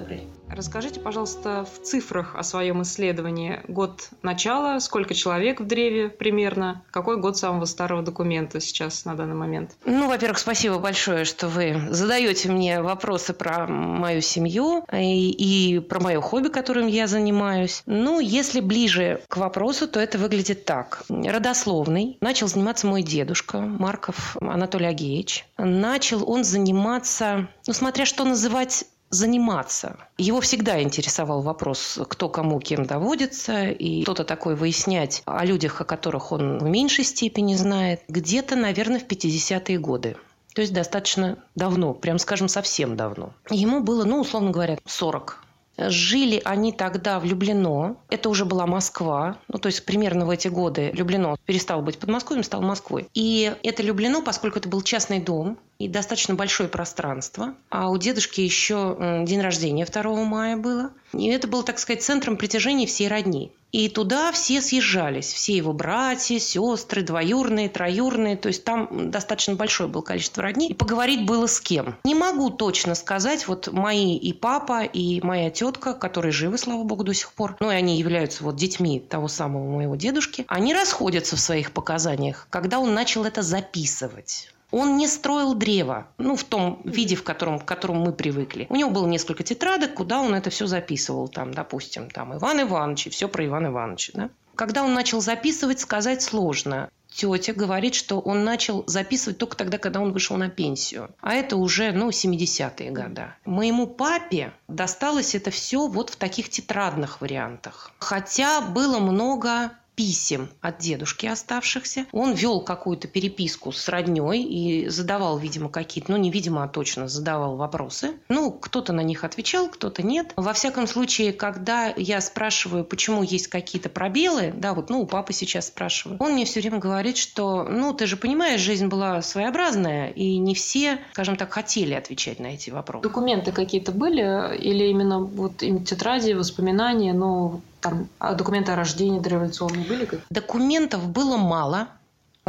Добрый. Расскажите, пожалуйста, в цифрах о своем исследовании. Год начала, сколько человек в древе примерно, какой год самого старого документа сейчас на данный момент? Ну, во-первых, спасибо большое, что вы задаете мне вопросы про мою семью и, и про мое хобби, которым я занимаюсь. Ну, если ближе к вопросу, то это выглядит так. Родословный. Начал заниматься мой дедушка Марков Анатолий Агеевич. Начал он заниматься, ну, смотря что называть заниматься. Его всегда интересовал вопрос, кто кому кем доводится, и что-то такое выяснять о людях, о которых он в меньшей степени знает, где-то, наверное, в 50-е годы. То есть достаточно давно, прям скажем, совсем давно. Ему было, ну, условно говоря, 40 Жили они тогда в Люблино. Это уже была Москва. Ну, то есть примерно в эти годы Люблино перестал быть Подмосковьем, стал Москвой. И это Люблино, поскольку это был частный дом и достаточно большое пространство. А у дедушки еще день рождения 2 мая было. И это было, так сказать, центром притяжения всей родни. И туда все съезжались, все его братья, сестры, двоюрные, троюрные, то есть там достаточно большое было количество родней, и поговорить было с кем. Не могу точно сказать, вот мои и папа, и моя тетка, которые живы, слава богу, до сих пор, ну и они являются вот детьми того самого моего дедушки, они расходятся в своих показаниях, когда он начал это записывать. Он не строил древо, ну, в том виде, в котором, к которому мы привыкли. У него было несколько тетрадок, куда он это все записывал. Там, допустим, там Иван Иванович, и все про Ивана Ивановича. Да? Когда он начал записывать, сказать сложно. Тетя говорит, что он начал записывать только тогда, когда он вышел на пенсию. А это уже, ну, 70-е годы. Моему папе досталось это все вот в таких тетрадных вариантах. Хотя было много писем от дедушки оставшихся. Он вел какую-то переписку с родней и задавал, видимо, какие-то, ну, не видимо, а точно задавал вопросы. Ну, кто-то на них отвечал, кто-то нет. Во всяком случае, когда я спрашиваю, почему есть какие-то пробелы, да, вот, ну, у папы сейчас спрашиваю, он мне все время говорит, что, ну, ты же понимаешь, жизнь была своеобразная, и не все, скажем так, хотели отвечать на эти вопросы. Документы какие-то были или именно вот им тетради, воспоминания, ну, там а документы о рождении дореволюционные были? Документов было мало,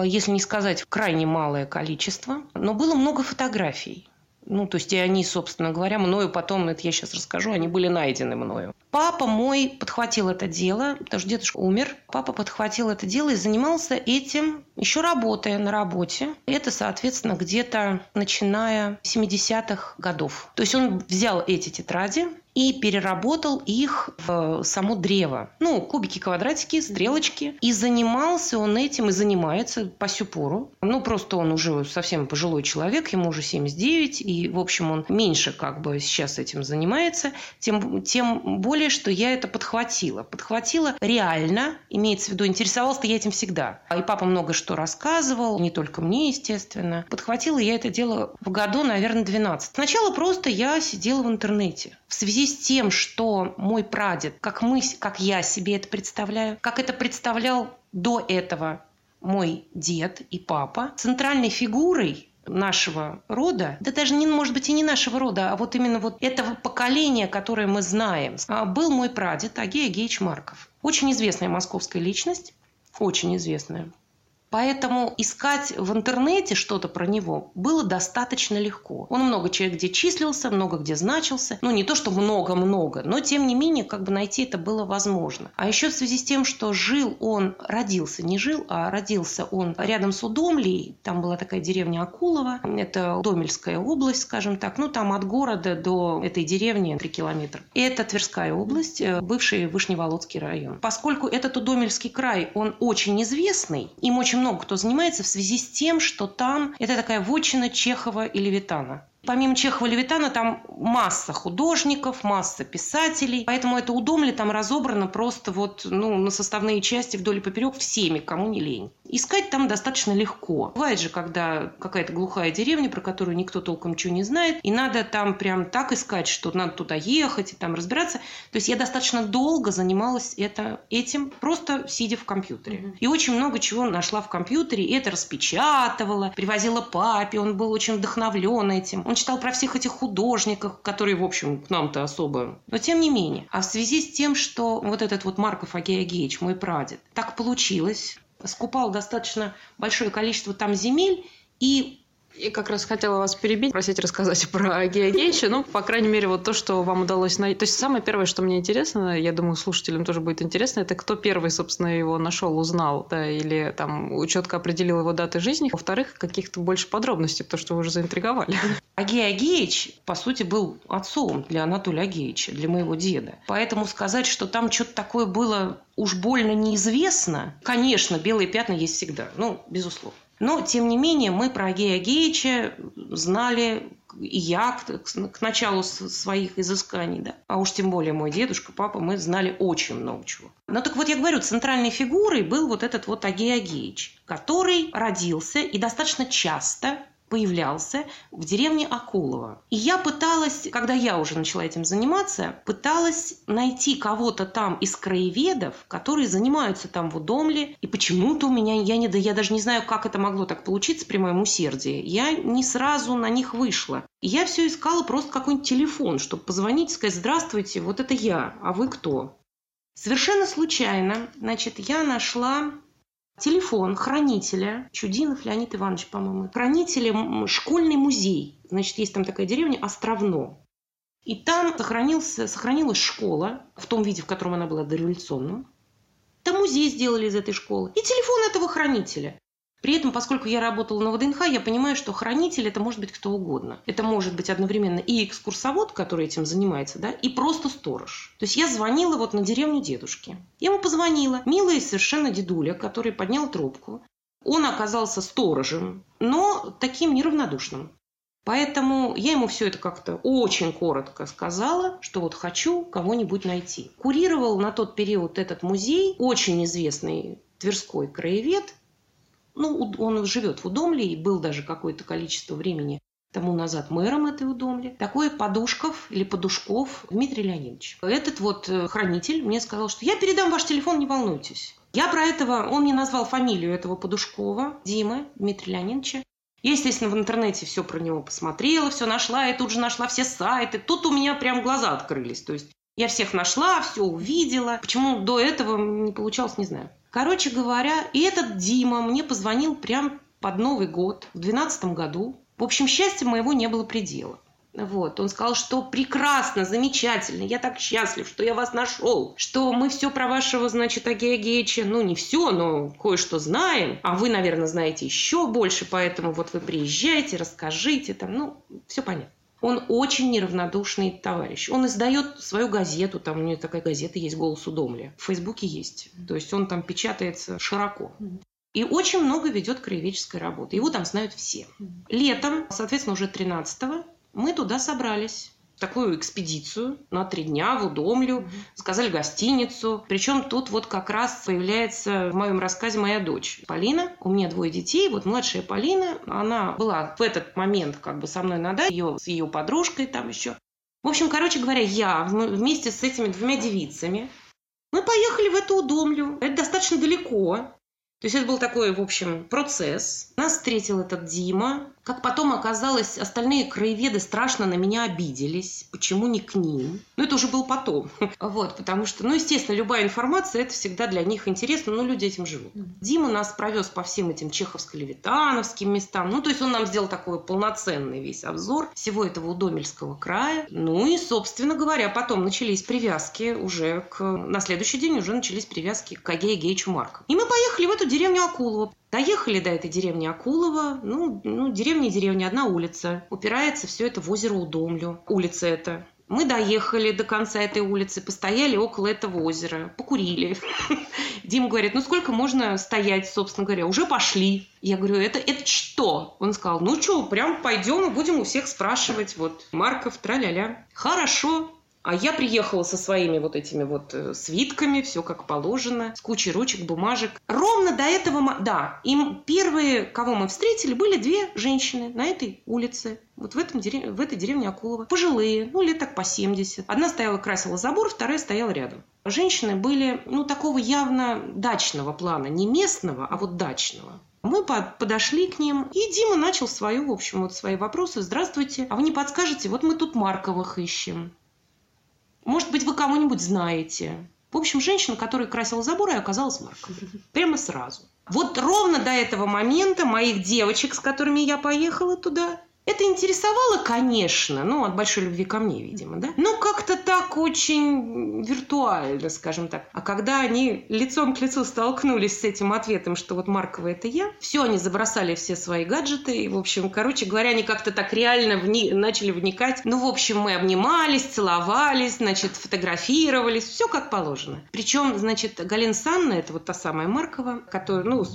если не сказать крайне малое количество, но было много фотографий. Ну, то есть и они, собственно говоря, мною потом, это я сейчас расскажу, они были найдены мною. Папа мой подхватил это дело, потому что дедушка умер. Папа подхватил это дело и занимался этим, еще работая на работе. Это, соответственно, где-то начиная с 70-х годов. То есть он взял эти тетради, и переработал их в само древо. Ну, кубики, квадратики, стрелочки. И занимался он этим, и занимается по сю пору. Ну, просто он уже совсем пожилой человек, ему уже 79, и, в общем, он меньше как бы сейчас этим занимается, тем, тем более, что я это подхватила. Подхватила реально, имеется в виду, интересовался я этим всегда. И папа много что рассказывал, не только мне, естественно. Подхватила я это дело в году, наверное, 12. Сначала просто я сидела в интернете. В связи с тем, что мой прадед, как мы, как я себе это представляю, как это представлял до этого мой дед и папа, центральной фигурой нашего рода, да даже не, может быть, и не нашего рода, а вот именно вот этого поколения, которое мы знаем, а, был мой прадед Агей Агеич Марков. Очень известная московская личность, очень известная. Поэтому искать в интернете что-то про него было достаточно легко. Он много человек где числился, много где значился. Ну, не то, что много-много, но тем не менее, как бы найти это было возможно. А еще в связи с тем, что жил он, родился, не жил, а родился он рядом с Удомлей. Там была такая деревня Акулова. Это Домельская область, скажем так. Ну, там от города до этой деревни 3 километра. И это Тверская область, э, бывший Вышневолодский район. Поскольку этот Удомельский край, он очень известный, им очень очень много кто занимается в связи с тем, что там это такая вотчина Чехова и Левитана. Помимо Чехова Левитана там масса художников, масса писателей. Поэтому это удомли там разобрано просто вот ну, на составные части вдоль и поперек всеми, кому не лень. Искать там достаточно легко. Бывает же, когда какая-то глухая деревня, про которую никто толком ничего не знает, и надо там прям так искать, что надо туда ехать и там разбираться. То есть я достаточно долго занималась это, этим, просто сидя в компьютере. Mm-hmm. И очень много чего нашла в компьютере, и это распечатывала, привозила папе, он был очень вдохновлен этим. Он читал про всех этих художников, которые, в общем, к нам-то особо. Но тем не менее. А в связи с тем, что вот этот вот Марков Агей Агеевич, мой прадед, так получилось, скупал достаточно большое количество там земель и И как раз хотела вас перебить, просить рассказать про Геогейча. Ну, по крайней мере, вот то, что вам удалось найти. То есть самое первое, что мне интересно, я думаю, слушателям тоже будет интересно, это кто первый, собственно, его нашел, узнал, да, или там четко определил его даты жизни. Во-вторых, каких-то больше подробностей, то, что вы уже заинтриговали. Агей Агеич, по сути, был отцом для Анатолия Агеича, для моего деда. Поэтому сказать, что там что-то такое было уж больно неизвестно, конечно, белые пятна есть всегда, ну, безусловно. Но, тем не менее, мы про Агея Геича знали и я к, к началу своих изысканий, да. А уж тем более мой дедушка, папа, мы знали очень много чего. Ну так вот я говорю, центральной фигурой был вот этот вот Агей Агеич, который родился и достаточно часто появлялся в деревне Акулова. И я пыталась, когда я уже начала этим заниматься, пыталась найти кого-то там из краеведов, которые занимаются там в Удомле. И почему-то у меня, я, не, да я даже не знаю, как это могло так получиться при моем усердии. Я не сразу на них вышла. И я все искала просто какой-нибудь телефон, чтобы позвонить и сказать, здравствуйте, вот это я, а вы кто? Совершенно случайно, значит, я нашла телефон хранителя, Чудинов Леонид Иванович, по-моему, хранителя школьный музей. Значит, есть там такая деревня Островно. И там сохранился, сохранилась школа в том виде, в котором она была дореволюционным. Там музей сделали из этой школы. И телефон этого хранителя. При этом, поскольку я работала на ВДНХ, я понимаю, что хранитель это может быть кто угодно. Это может быть одновременно и экскурсовод, который этим занимается, да, и просто сторож. То есть я звонила вот на деревню дедушки. Я ему позвонила. Милый совершенно дедуля, который поднял трубку. Он оказался сторожем, но таким неравнодушным. Поэтому я ему все это как-то очень коротко сказала, что вот хочу кого-нибудь найти. Курировал на тот период этот музей очень известный Тверской краевед ну, он живет в Удомле и был даже какое-то количество времени тому назад мэром этой Удомли. Такой Подушков или Подушков Дмитрий Леонидович. Этот вот э, хранитель мне сказал, что я передам ваш телефон, не волнуйтесь. Я про этого, он мне назвал фамилию этого Подушкова, Димы Дмитрия Леонидовича. Я, естественно, в интернете все про него посмотрела, все нашла, и тут же нашла все сайты. Тут у меня прям глаза открылись. То есть я всех нашла, все увидела. Почему до этого не получалось, не знаю. Короче говоря, и этот Дима мне позвонил прям под Новый год в 2012 году. В общем, счастья моего не было предела. Вот. Он сказал, что прекрасно, замечательно, я так счастлив, что я вас нашел, что мы все про вашего, значит, Агея Геича, ну, не все, но кое-что знаем, а вы, наверное, знаете еще больше, поэтому вот вы приезжайте, расскажите, там, ну, все понятно. Он очень неравнодушный товарищ. Он издает свою газету, там у него такая газета есть «Голос Удомля». В Фейсбуке есть. То есть он там печатается широко. И очень много ведет краеведческой работы. Его там знают все. Летом, соответственно, уже 13-го, мы туда собрались такую экспедицию на три дня в Удомлю, сказали гостиницу. Причем тут вот как раз появляется в моем рассказе моя дочь Полина. У меня двое детей. Вот младшая Полина, она была в этот момент как бы со мной на даче, ее, с ее подружкой там еще. В общем, короче говоря, я вместе с этими двумя девицами мы поехали в эту Удомлю. Это достаточно далеко. То есть это был такой, в общем, процесс. Нас встретил этот Дима. Как потом оказалось, остальные краеведы страшно на меня обиделись. Почему не к ним? Ну, это уже был потом. Вот, потому что, ну, естественно, любая информация, это всегда для них интересно, но люди этим живут. Дима нас провез по всем этим чеховско-левитановским местам. Ну, то есть он нам сделал такой полноценный весь обзор всего этого Удомельского края. Ну и, собственно говоря, потом начались привязки уже к... На следующий день уже начались привязки к Агея Геичу Марку. И мы поехали в эту деревню Акулова. Доехали до этой деревни Акулова. Ну, ну деревня деревня, одна улица. Упирается все это в озеро Удомлю. Улица эта. Мы доехали до конца этой улицы, постояли около этого озера, покурили. Дима говорит, ну сколько можно стоять, собственно говоря? Уже пошли. Я говорю, это, это что? Он сказал, ну что, прям пойдем и будем у всех спрашивать. Вот, Марков, тра-ля-ля. Хорошо, а я приехала со своими вот этими вот э, свитками, все как положено, с кучей ручек, бумажек. Ровно до этого, да, им первые, кого мы встретили, были две женщины на этой улице. Вот в, этом дерев... в этой деревне Акулова. Пожилые, ну, лет так по 70. Одна стояла, красила забор, вторая стояла рядом. Женщины были, ну, такого явно дачного плана. Не местного, а вот дачного. Мы подошли к ним, и Дима начал свою, в общем, вот свои вопросы. Здравствуйте, а вы не подскажете? Вот мы тут Марковых ищем. Может быть, вы кого-нибудь знаете. В общем, женщина, которая красила забор, и оказалась Марком. Прямо сразу. Вот ровно до этого момента моих девочек, с которыми я поехала туда, это интересовало, конечно, ну, от большой любви ко мне, видимо, да? Но как-то так очень виртуально, скажем так. А когда они лицом к лицу столкнулись с этим ответом, что вот Маркова это я, все, они забросали все свои гаджеты, и, в общем, короче говоря, они как-то так реально вни... начали вникать. Ну, в общем, мы обнимались, целовались, значит, фотографировались, все как положено. Причем, значит, Галина Санна, это вот та самая Маркова, которая, ну,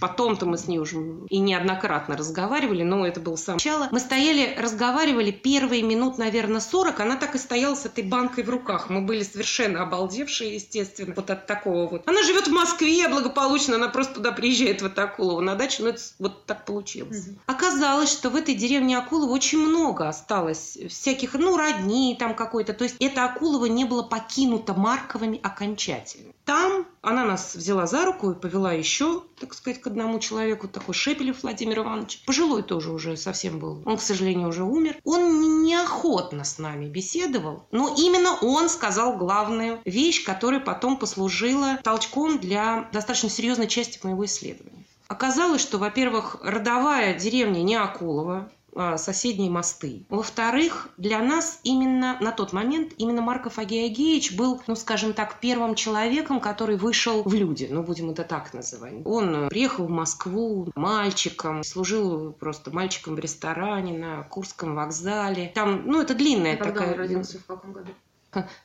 потом-то мы с ней уже и неоднократно разговаривали, но это было самое начало. Мы стояли, разговаривали первые минут, наверное, 40. Она так и стояла с этой банкой в руках. Мы были совершенно обалдевшие, естественно, вот от такого вот. Она живет в Москве благополучно, она просто туда приезжает в это Акулово на дачу, но это вот так получилось. Угу. Оказалось, что в этой деревне Акулова очень много осталось всяких, ну, родни там какой-то. То есть это Акулово не было покинуто Марковыми окончательно. Там она нас взяла за руку и повела еще, так сказать, к одному человеку, такой Шепелев Владимир Иванович. Пожилой тоже уже совсем был. Он, к сожалению, уже умер. Он неохотно с нами беседовал, но именно он сказал главную вещь, которая потом послужила толчком для достаточно серьезной части моего исследования. Оказалось, что, во-первых, родовая деревня не Акулова, а, соседние мосты. Во-вторых, для нас именно на тот момент именно Марков Агеагеевич был, ну, скажем так, первым человеком, который вышел в люди, ну, будем это так называть. Он приехал в Москву мальчиком, служил просто мальчиком в ресторане на Курском вокзале. Там, ну, это длинная а такая... он родился, в каком году?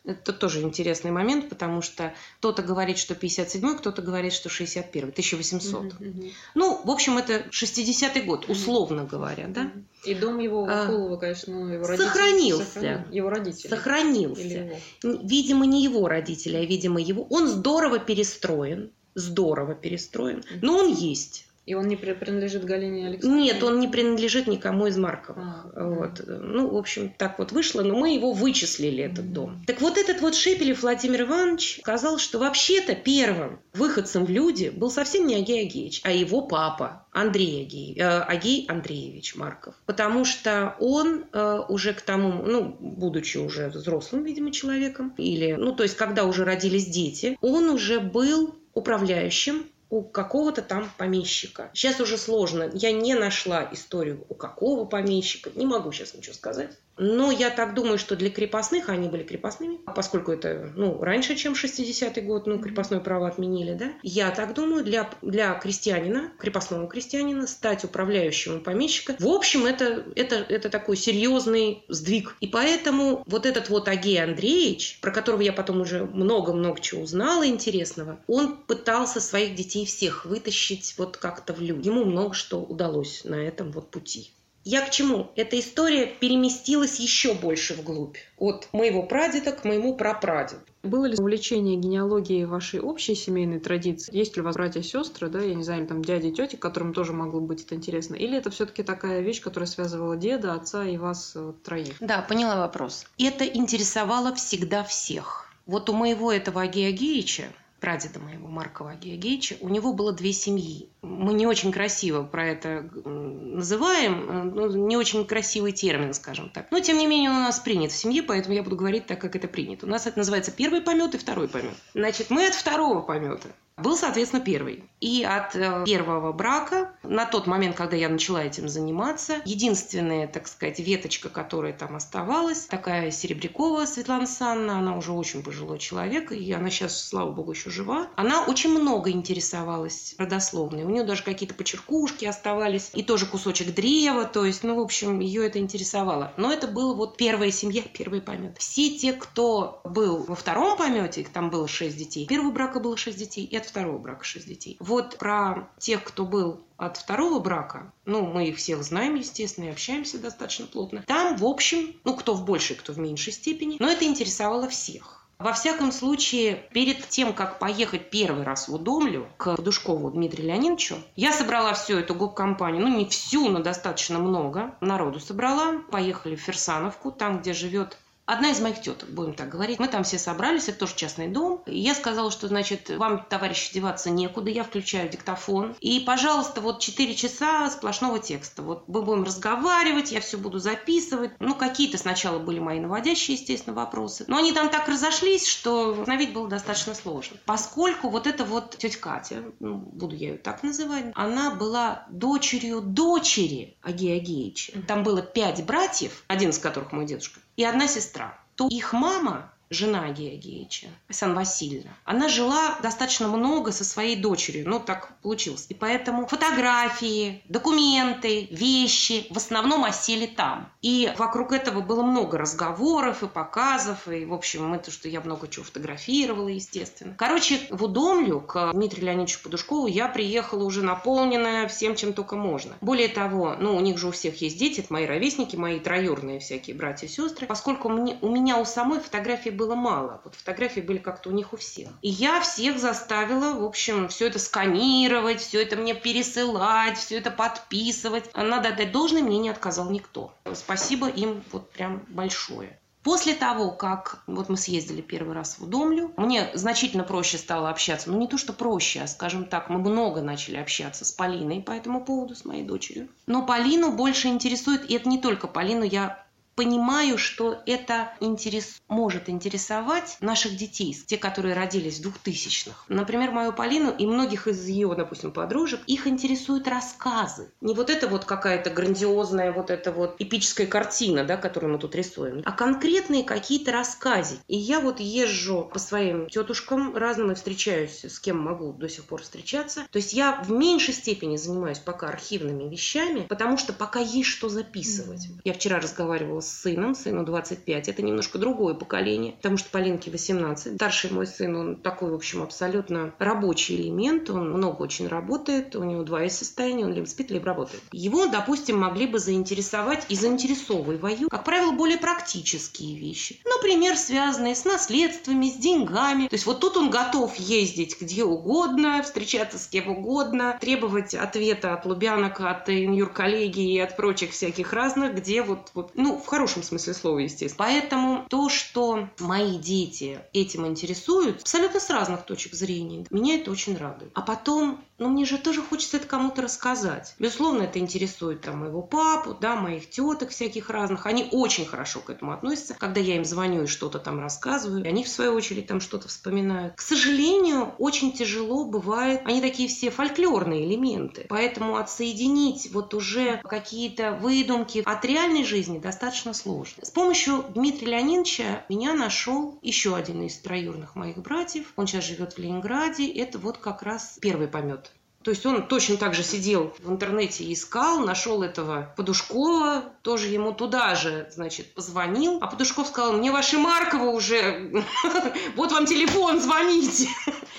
Это тоже интересный момент, потому что кто-то говорит, что 57-й, кто-то говорит, что 61-й, 1800. Mm -hmm. Ну, в общем, это 60-й год, условно говоря, да? И дом его Вакулова, а, конечно, ну, его родители... Сохранился. Сохранил. Его родители. Сохранился. Его? Видимо, не его родители, а, видимо, его. Он здорово перестроен, здорово перестроен, но он есть. И он не принадлежит Галине Александровне? Нет, он не принадлежит никому из Марковых. А, вот. Ну, в общем, так вот вышло, но мы его вычислили, этот mm-hmm. дом. Так вот этот вот Шепелев Владимир Иванович сказал, что вообще-то первым выходцем в люди был совсем не Агей Агеевич, а его папа Андрей Агей, э, Агей Андреевич Марков. Потому что он э, уже к тому, ну, будучи уже взрослым, видимо, человеком, или, ну, то есть, когда уже родились дети, он уже был управляющим у какого-то там помещика. Сейчас уже сложно. Я не нашла историю у какого помещика. Не могу сейчас ничего сказать. Но я так думаю, что для крепостных они были крепостными, поскольку это ну, раньше, чем 60-й год, ну, крепостное право отменили, да. Я так думаю, для, для крестьянина, крепостного крестьянина, стать управляющим помещика, в общем, это, это, это такой серьезный сдвиг. И поэтому вот этот вот Агей Андреевич, про которого я потом уже много-много чего узнала интересного, он пытался своих детей всех вытащить вот как-то в люди. Ему много что удалось на этом вот пути. Я к чему? Эта история переместилась еще больше вглубь. От моего прадеда к моему прапрадеду. Было ли увлечение генеалогией вашей общей семейной традиции? Есть ли у вас братья и сестры, да, я не знаю, или там дяди и тети, которым тоже могло быть это интересно? Или это все-таки такая вещь, которая связывала деда, отца и вас вот, троих? Да, поняла вопрос. Это интересовало всегда всех. Вот у моего этого Геича прадеда моего, Маркова Геогеича, у него было две семьи. Мы не очень красиво про это называем, э, ну, не очень красивый термин, скажем так. Но, тем не менее, он у нас принят в семье, поэтому я буду говорить так, как это принято. У нас это называется первый помет и второй помет. Значит, мы от второго помета был, соответственно, первый. И от э, первого брака, на тот момент, когда я начала этим заниматься, единственная, так сказать, веточка, которая там оставалась, такая Серебрякова Светлана Санна, она уже очень пожилой человек, и она сейчас, слава богу, еще жива. Она очень много интересовалась родословной. У нее даже какие-то почеркушки оставались, и тоже кусочек древа, то есть, ну, в общем, ее это интересовало. Но это была вот первая семья, первый помет. Все те, кто был во втором помете, там было шесть детей, первого брака было шесть детей, и от второго брака шесть детей. Вот про тех, кто был от второго брака, ну, мы их всех знаем, естественно, и общаемся достаточно плотно. Там, в общем, ну, кто в большей, кто в меньшей степени, но это интересовало всех. Во всяком случае, перед тем, как поехать первый раз в Удомлю к Душкову Дмитрию Леонидовичу, я собрала всю эту гоп-компанию, ну не всю, но достаточно много народу собрала. Поехали в Ферсановку, там, где живет одна из моих теток, будем так говорить. Мы там все собрались, это тоже частный дом. И я сказала, что, значит, вам, товарищи, деваться некуда, я включаю диктофон. И, пожалуйста, вот 4 часа сплошного текста. Вот мы будем разговаривать, я все буду записывать. Ну, какие-то сначала были мои наводящие, естественно, вопросы. Но они там так разошлись, что остановить было достаточно сложно. Поскольку вот эта вот тетя Катя, ну, буду я ее так называть, она была дочерью дочери Агея Агеича. Там было пять братьев, один из которых мой дедушка, и одна сестра. То их мама жена Георгиевича, Сан Васильевна, она жила достаточно много со своей дочерью, ну так получилось. И поэтому фотографии, документы, вещи в основном осели там. И вокруг этого было много разговоров и показов, и, в общем, это, что я много чего фотографировала, естественно. Короче, в Удомлю к Дмитрию Леонидовичу Подушкову я приехала уже наполненная всем, чем только можно. Более того, ну, у них же у всех есть дети, это мои ровесники, мои троюрные всякие братья и сестры. Поскольку мне, у меня у самой фотографии было мало. Вот фотографии были как-то у них у всех. И я всех заставила, в общем, все это сканировать, все это мне пересылать, все это подписывать. Надо отдать должное, мне не отказал никто. Спасибо им вот прям большое. После того, как вот мы съездили первый раз в Удомлю, мне значительно проще стало общаться. Ну, не то, что проще, а, скажем так, мы много начали общаться с Полиной по этому поводу, с моей дочерью. Но Полину больше интересует, и это не только Полину, я понимаю, что это интерес, может интересовать наших детей, те, которые родились в 2000-х. Например, мою Полину и многих из ее, допустим, подружек, их интересуют рассказы. Не вот это вот какая-то грандиозная, вот эта вот эпическая картина, да, которую мы тут рисуем, а конкретные какие-то рассказы. И я вот езжу по своим тетушкам разным и встречаюсь, с кем могу до сих пор встречаться. То есть я в меньшей степени занимаюсь пока архивными вещами, потому что пока есть что записывать. Я вчера разговаривала с сыном, сыну 25. Это немножко другое поколение, потому что Полинке 18. Старший мой сын, он такой, в общем, абсолютно рабочий элемент. Он много очень работает, у него из состояния, он либо спит, либо работает. Его, допустим, могли бы заинтересовать и заинтересовываю, как правило, более практические вещи. Например, связанные с наследствами, с деньгами. То есть вот тут он готов ездить где угодно, встречаться с кем угодно, требовать ответа от Лубянок, от юрколлегии и от прочих всяких разных, где вот, вот ну, в хорошем смысле слова, естественно. Поэтому то, что мои дети этим интересуют, абсолютно с разных точек зрения, меня это очень радует. А потом но мне же тоже хочется это кому-то рассказать. Безусловно, это интересует там моего папу, да, моих теток всяких разных. Они очень хорошо к этому относятся. Когда я им звоню и что-то там рассказываю, и они в свою очередь там что-то вспоминают. К сожалению, очень тяжело бывает. Они такие все фольклорные элементы. Поэтому отсоединить вот уже какие-то выдумки от реальной жизни достаточно сложно. С помощью Дмитрия Леонидовича меня нашел еще один из троюрных моих братьев. Он сейчас живет в Ленинграде. Это вот как раз первый помет то есть он точно так же сидел в интернете и искал, нашел этого Подушкова, тоже ему туда же, значит, позвонил. А Подушков сказал, мне ваши Маркова уже, вот вам телефон, звоните.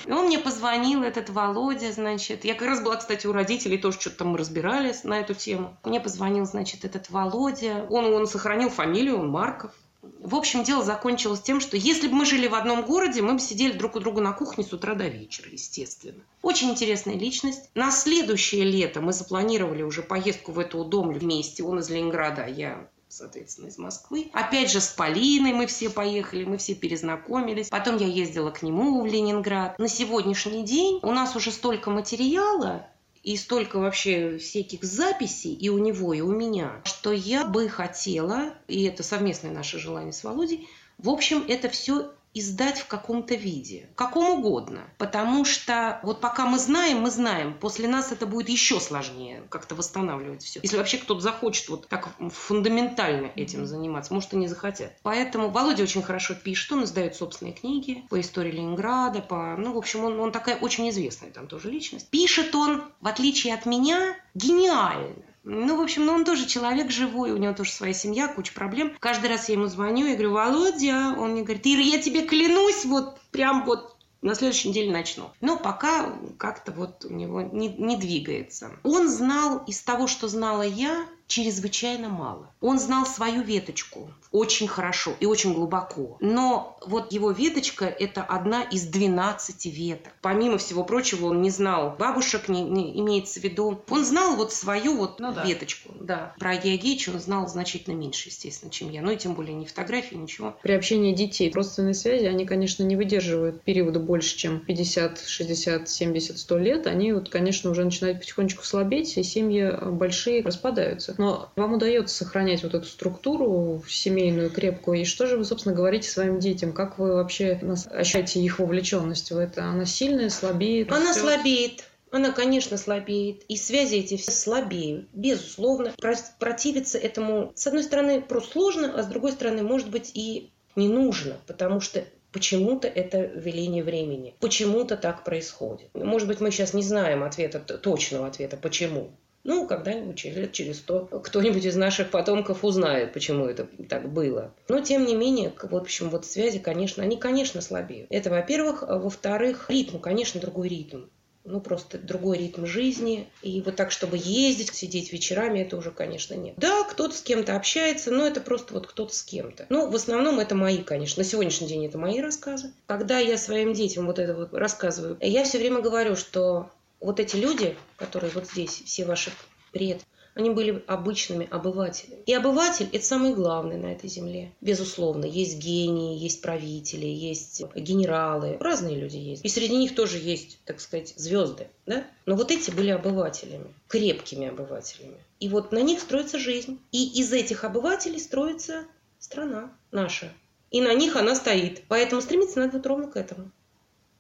И он мне позвонил, этот Володя, значит. Я как раз была, кстати, у родителей, тоже что-то там разбирались на эту тему. Мне позвонил, значит, этот Володя. Он, он сохранил фамилию, он Марков. В общем, дело закончилось тем, что если бы мы жили в одном городе, мы бы сидели друг у друга на кухне с утра до вечера, естественно. Очень интересная личность. На следующее лето мы запланировали уже поездку в эту удомлю вместе. Он из Ленинграда, а я соответственно, из Москвы. Опять же, с Полиной мы все поехали, мы все перезнакомились. Потом я ездила к нему в Ленинград. На сегодняшний день у нас уже столько материала, и столько вообще всяких записей и у него, и у меня, что я бы хотела, и это совместное наше желание с Володей, в общем, это все издать в каком-то виде, в каком угодно. Потому что вот пока мы знаем, мы знаем, после нас это будет еще сложнее как-то восстанавливать все. Если вообще кто-то захочет вот так фундаментально этим заниматься, может и не захотят. Поэтому Володя очень хорошо пишет, он издает собственные книги по истории Ленинграда, по, ну, в общем, он, он такая очень известная там тоже личность. Пишет он, в отличие от меня, гениально. Ну, в общем, ну, он тоже человек живой, у него тоже своя семья, куча проблем. Каждый раз я ему звоню, я говорю, Володя, он мне говорит, Ира, я тебе клянусь, вот прям вот на следующей неделе начну. Но пока как-то вот у него не, не двигается. Он знал из того, что знала я, чрезвычайно мало. Он знал свою веточку очень хорошо и очень глубоко. Но вот его веточка – это одна из 12 веток. Помимо всего прочего, он не знал бабушек, не, не имеется в виду. Он знал вот свою вот ну, да. веточку. Да. Про Геогеича он знал значительно меньше, естественно, чем я. Ну и тем более не фотографии, ничего. При общении детей родственные связи, они, конечно, не выдерживают периода больше, чем 50, 60, 70, 100 лет. Они, вот, конечно, уже начинают потихонечку слабеть, и семьи большие распадаются. Но вам удается сохранять вот эту структуру семейную, крепкую. И что же вы, собственно, говорите своим детям? Как вы вообще ощущаете их вовлеченность в это? Она сильная, слабеет? Она растет? слабеет. Она, конечно, слабеет. И связи эти все слабеют. Безусловно. Противиться этому, с одной стороны, просто сложно, а с другой стороны, может быть, и не нужно. Потому что Почему-то это веление времени. Почему-то так происходит. Может быть, мы сейчас не знаем ответа, точного ответа, почему. Ну, когда-нибудь лет через сто кто-нибудь из наших потомков узнает, почему это так было. Но, тем не менее, в общем, вот связи, конечно, они, конечно, слабеют. Это, во-первых. А во-вторых, ритм, конечно, другой ритм ну, просто другой ритм жизни. И вот так, чтобы ездить, сидеть вечерами, это уже, конечно, нет. Да, кто-то с кем-то общается, но это просто вот кто-то с кем-то. Ну, в основном это мои, конечно. На сегодняшний день это мои рассказы. Когда я своим детям вот это вот рассказываю, я все время говорю, что вот эти люди, которые вот здесь, все ваши предки, они были обычными обывателями. И обыватель – это самый главный на этой земле. Безусловно, есть гении, есть правители, есть генералы. Разные люди есть. И среди них тоже есть, так сказать, звезды. Да? Но вот эти были обывателями, крепкими обывателями. И вот на них строится жизнь. И из этих обывателей строится страна наша. И на них она стоит. Поэтому стремиться надо вот ровно к этому.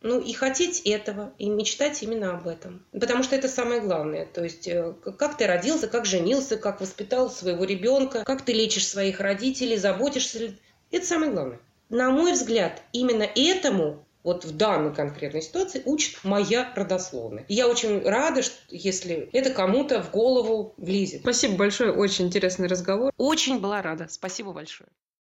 Ну и хотеть этого, и мечтать именно об этом. Потому что это самое главное. То есть э, как ты родился, как женился, как воспитал своего ребенка, как ты лечишь своих родителей, заботишься. Это самое главное. На мой взгляд, именно этому вот в данной конкретной ситуации учит моя родословная. И я очень рада, что, если это кому-то в голову влезет. Спасибо большое, очень интересный разговор. Очень была рада. Спасибо большое.